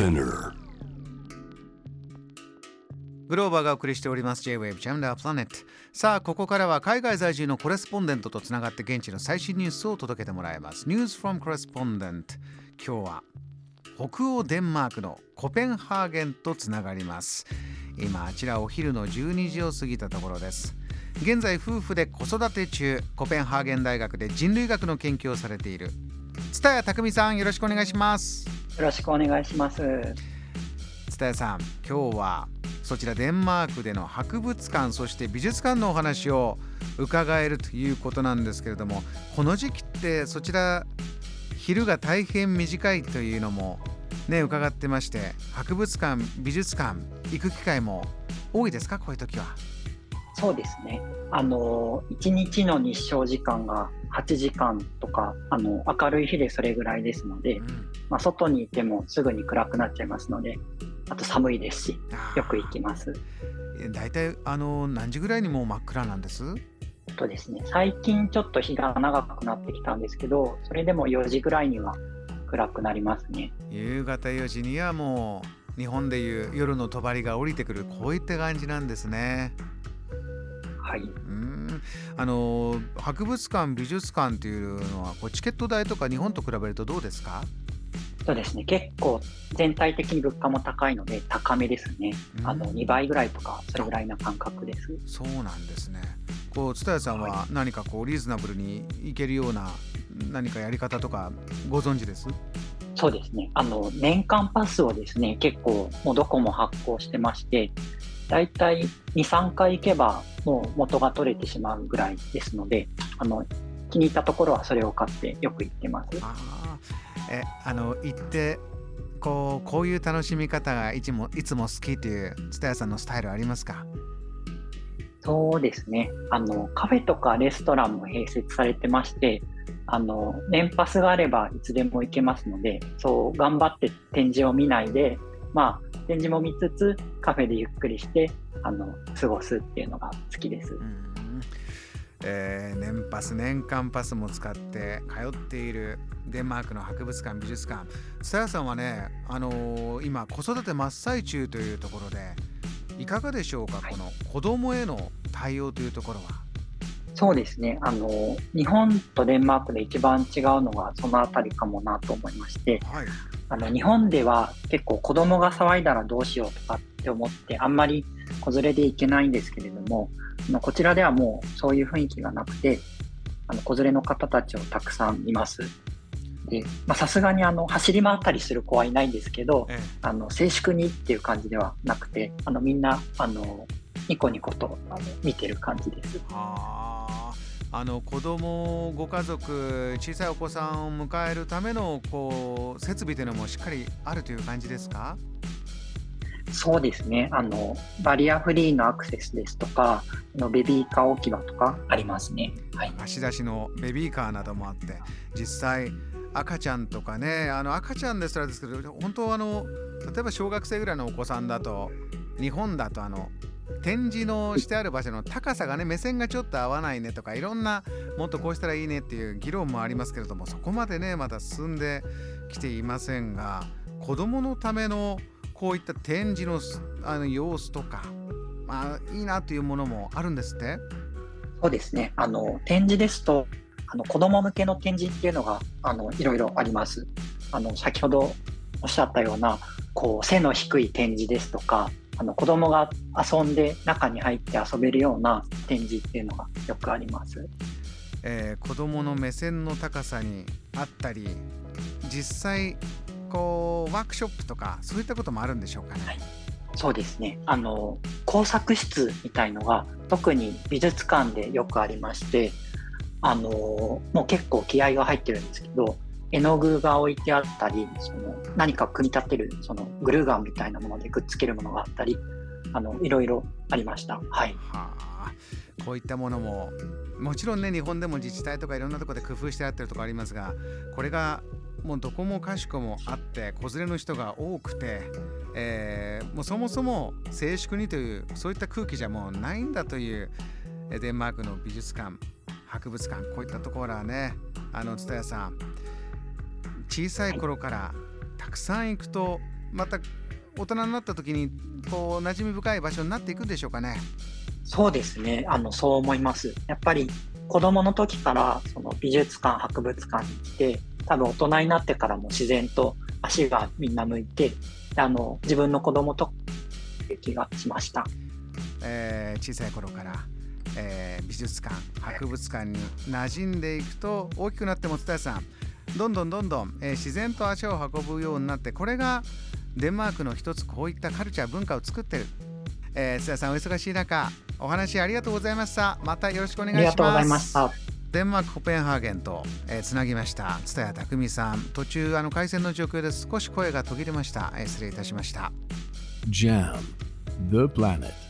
Spinner. グローバーがお送りしております。J-Wave Jam the Planet さあここからは海外在住のコレスポンデントとつながって現地の最新ニュースを届けてもらいます。News from Correspondent 今日は北欧デンマークのコペンハーゲンとつながります。今あちらお昼の12時を過ぎたところです。現在夫婦で子育て中コペンハーゲン大学で人類学の研究をされている。蔦谷匠さんよろしくお願いします。よろしくお願いします。蔦谷さん今日はそちらデンマークでの博物館そして美術館のお話を伺えるということなんですけれどもこの時期ってそちら昼が大変短いというのもね伺ってまして博物館美術館行く機会も多いですか？こういう時は。そうですね。あの1日の日照時間が8時間とかあの明るい日でそれぐらいですので、うんまあ、外にいてもすぐに暗くなっちゃいますのであと寒いですしよく行きます。え大体あの何時ぐらいにもう真っ暗なんです？とですね最近ちょっと日が長くなってきたんですけどそれでも4時ぐらいには暗くなりますね。夕方4時にはもう日本でいう夜の帳が降りてくるこういった感じなんですね。はい。うーんあの博物館美術館っていうのはこうチケット代とか日本と比べるとどうですか？そうですね結構全体的に物価も高いので高めですね。あのうん2倍ぐらいとかそれぐらいな感覚です。そうなんですね。こう蔦谷さんは何かこうリーズナブルにいけるような何かやり方とかご存知です？そうですね。あの、年間パスをですね、結構もうどこも発行してまして、だいたい2、3回行けばもう元が取れてしまうぐらいですので、あの、気に入ったところはそれを買ってよく行ってます。えあの行ってこうこういう楽しみ方がいつもいつも好きという蔦谷さんのスタイルありますか？そうですね。あの、カフェとかレストランも併設されてまして、あの、年パスがあればいつでも行けますので、そう、頑張って展示を見ないで、まあ、展示も見つつ、カフェでゆっくりして、あの、過ごすっていうのが好きです。うんえー年パス年間パスも使って通っているデンマークの博物館美術館蔦谷さんはね、あのー今子育て真っ最中というところでいかがでしょうか、はいこの子供への対応というところは。そうですね。あの、日本とデンマークで一番違うのがそのあたりかもなと思いまして、はい、あの、日本では結構子供が騒いだらどうしようとかって思って、あんまり子連れで行けないんですけれども、あのこちらではもうそういう雰囲気がなくて、あの子連れの方たちをたくさんいます。で、まあさすがにあの、走り回ったりする子はいないんですけど、えあの、静粛にっていう感じではなくて、あの、みんな、あの、ニコニコとあの見てる感じです。あーあの子供ご家族小さいお子さんを迎えるためのこう設備というのもしっかりあるという感じですか？そうですね。あの、バリアフリーのアクセスですとか、あのベビーカー置き場とかありますね。はい。貸し出しのベビーカーなどもあって実際赤ちゃんとかねあの赤ちゃんですらですけど本当あの例えば小学生ぐらいのお子さんだと日本だとあの展示のしてある場所の高さがね目線がちょっと合わないねとかいろんなもっとこうしたらいいねっていう議論もありますけれどもそこまでねまだ進んできていませんが子どものためのこういった展示のすあの様子とかまあいいなというものもあるんですって？そうですね。あの、展示ですと、あの、子供向けの展示っていうのが、あの、いろいろあります。あの、先ほどおっしゃったような、こう、背の低い展示ですとか、あの、子供が遊んで中に入って遊べるような展示っていうのがよくあります。えー子どもの目線の高さにあったり実際こうワークショップとかそういったこともあるんでしょうかね？はいそうですね。あの、工作室みたいのが特に美術館でよくありまして、あの、もう結構気合が入ってるんですけど、絵の具が置いてあったり、その何か組み立てる、そのグルーガンみたいなものでくっつけるものがあったり、あの、いろいろありました。はい。はあこういったものももちろんね日本でも自治体とかいろんなところで工夫してやってるところありますがこれがもうどこもかしこもあって子連れの人が多くて、えーもうそもそも静粛にというそういった空気じゃもうないんだというえデンマークの美術館博物館こういったところはねあの蔦屋さん小さい頃からたくさん行くとまた大人になった時にこう馴染み深い場所になっていくんでしょうかね。そうですねあのそう思いますやっぱり子供の時からその美術館博物館に来て多分大人になってからも自然と足がみんな向いてあの自分の子供と気がしました、えー、小さい頃から、えー、美術館博物館に馴染んでいくと大きくなっても蔦屋さんどんどんどんどん、えー、自然と足を運ぶようになってこれがデンマークの一つこういったカルチャー文化を作ってる、えー、蔦屋さんお忙しい中お話ありがとうございました。またよろしくお願いします。ありがとうございましたデンマークコペンハーゲンと、えー、つなぎました蔦谷匠さん。途中あの回線の状況で少し声が途切れました、えー、失礼いたしました。JAM The Planet.